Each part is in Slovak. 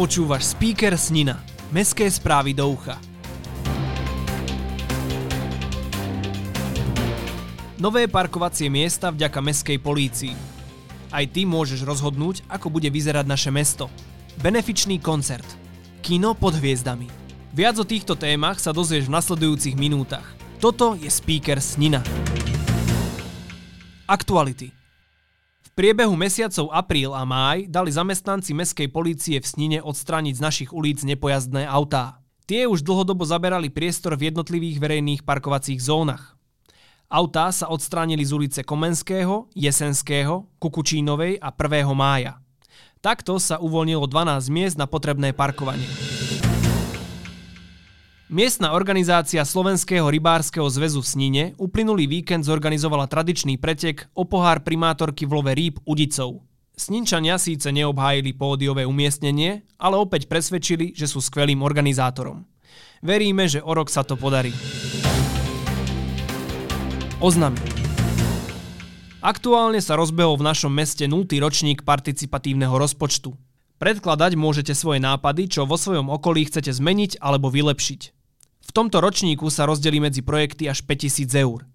Počúvaš Speaker Snina. Mestské správy do ucha. Nové parkovacie miesta vďaka mestskej polícii. Aj ty môžeš rozhodnúť, ako bude vyzerať naše mesto. Benefičný koncert. Kino pod hviezdami. Viac o týchto témach sa dozvieš v nasledujúcich minútach. Toto je Speaker Snina. Aktuality. Priebehu mesiacov apríl a máj dali zamestnanci mestskej polície v Snine odstrániť z našich ulic nepojazdné autá. Tie už dlhodobo zaberali priestor v jednotlivých verejných parkovacích zónach. Autá sa odstránili z ulice Komenského, Jesenského, Kukučínovej a 1. mája. Takto sa uvoľnilo 12 miest na potrebné parkovanie. Miestna organizácia Slovenského rybárskeho zväzu v Snine uplynulý víkend zorganizovala tradičný pretek o pohár primátorky v love rýb Udicov. Sninčania síce neobhájili pódiové umiestnenie, ale opäť presvedčili, že sú skvelým organizátorom. Veríme, že o rok sa to podarí. Oznamy. Aktuálne sa rozbehol v našom meste 0. ročník participatívneho rozpočtu. Predkladať môžete svoje nápady, čo vo svojom okolí chcete zmeniť alebo vylepšiť. V tomto ročníku sa rozdelí medzi projekty až 5000 eur.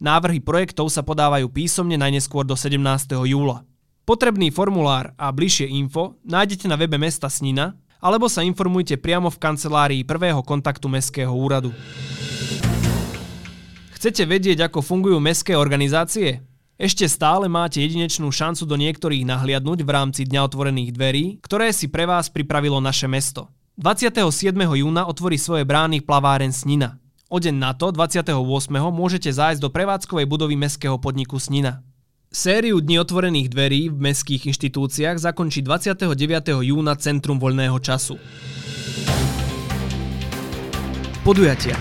Návrhy projektov sa podávajú písomne najneskôr do 17. júla. Potrebný formulár a bližšie info nájdete na webe mesta Snina alebo sa informujte priamo v kancelárii prvého kontaktu Mestského úradu. Chcete vedieť, ako fungujú mestské organizácie? Ešte stále máte jedinečnú šancu do niektorých nahliadnúť v rámci Dňa otvorených dverí, ktoré si pre vás pripravilo naše mesto. 27. júna otvorí svoje brány plaváren Snina. O deň na to, 28. môžete zájsť do prevádzkovej budovy mestského podniku Snina. Sériu Dní otvorených dverí v mestských inštitúciách zakončí 29. júna Centrum voľného času. Podujatia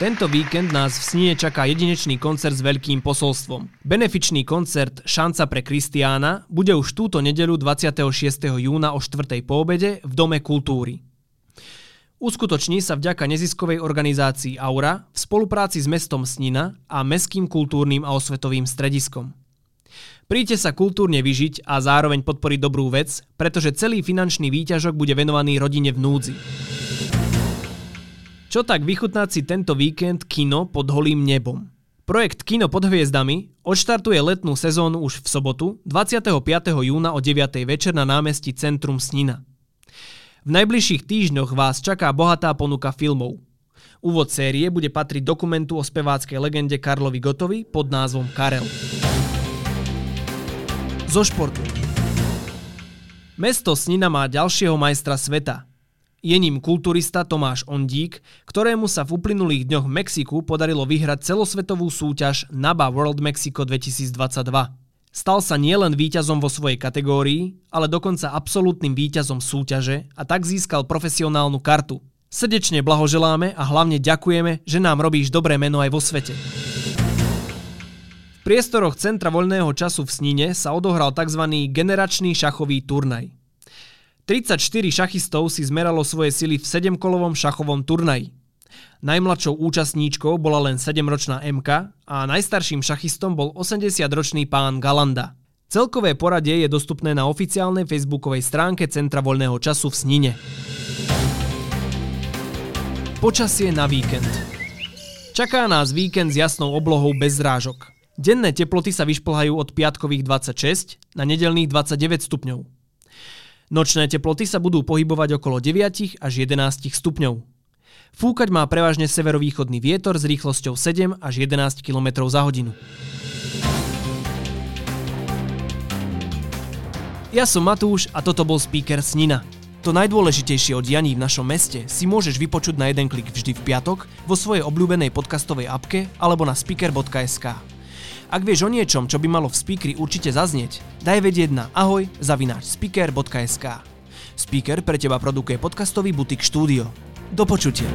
tento víkend nás v Snine čaká jedinečný koncert s veľkým posolstvom. Benefičný koncert Šanca pre Kristiána bude už túto nedeľu 26. júna o 4. po v Dome kultúry. Uskutoční sa vďaka neziskovej organizácii Aura v spolupráci s mestom Snina a Mestským kultúrnym a osvetovým strediskom. Príďte sa kultúrne vyžiť a zároveň podporiť dobrú vec, pretože celý finančný výťažok bude venovaný rodine v núdzi. Čo tak vychutnať si tento víkend kino pod holým nebom? Projekt Kino pod hviezdami odštartuje letnú sezónu už v sobotu 25. júna o 9. večer na námestí Centrum Snina. V najbližších týždňoch vás čaká bohatá ponuka filmov. Úvod série bude patriť dokumentu o speváckej legende Karlovi Gotovi pod názvom Karel. Zo športu. Mesto Snina má ďalšieho majstra sveta – je ním kulturista Tomáš Ondík, ktorému sa v uplynulých dňoch v Mexiku podarilo vyhrať celosvetovú súťaž NABA World Mexico 2022. Stal sa nielen víťazom vo svojej kategórii, ale dokonca absolútnym víťazom súťaže a tak získal profesionálnu kartu. Srdečne blahoželáme a hlavne ďakujeme, že nám robíš dobré meno aj vo svete. V priestoroch Centra voľného času v Snine sa odohral tzv. generačný šachový turnaj. 34 šachistov si zmeralo svoje sily v 7-kolovom šachovom turnaji. Najmladšou účastníčkou bola len 7-ročná MK a najstarším šachistom bol 80-ročný pán Galanda. Celkové poradie je dostupné na oficiálnej facebookovej stránke Centra voľného času v Snine. Počasie na víkend. Čaká nás víkend s jasnou oblohou bez zrážok. Denné teploty sa vyšplhajú od piatkových 26 na nedelných 29 stupňov. Nočné teploty sa budú pohybovať okolo 9 až 11 stupňov. Fúkať má prevažne severovýchodný vietor s rýchlosťou 7 až 11 km za hodinu. Ja som Matúš a toto bol speaker Snina. To najdôležitejšie o dianí v našom meste si môžeš vypočuť na jeden klik vždy v piatok vo svojej obľúbenej podcastovej apke alebo na speaker.sk. Ak vieš o niečom, čo by malo v speakeri určite zaznieť, daj vedieť na ahoj zavináč speaker.sk. Speaker pre teba produkuje podcastový butik štúdio. Do počutia.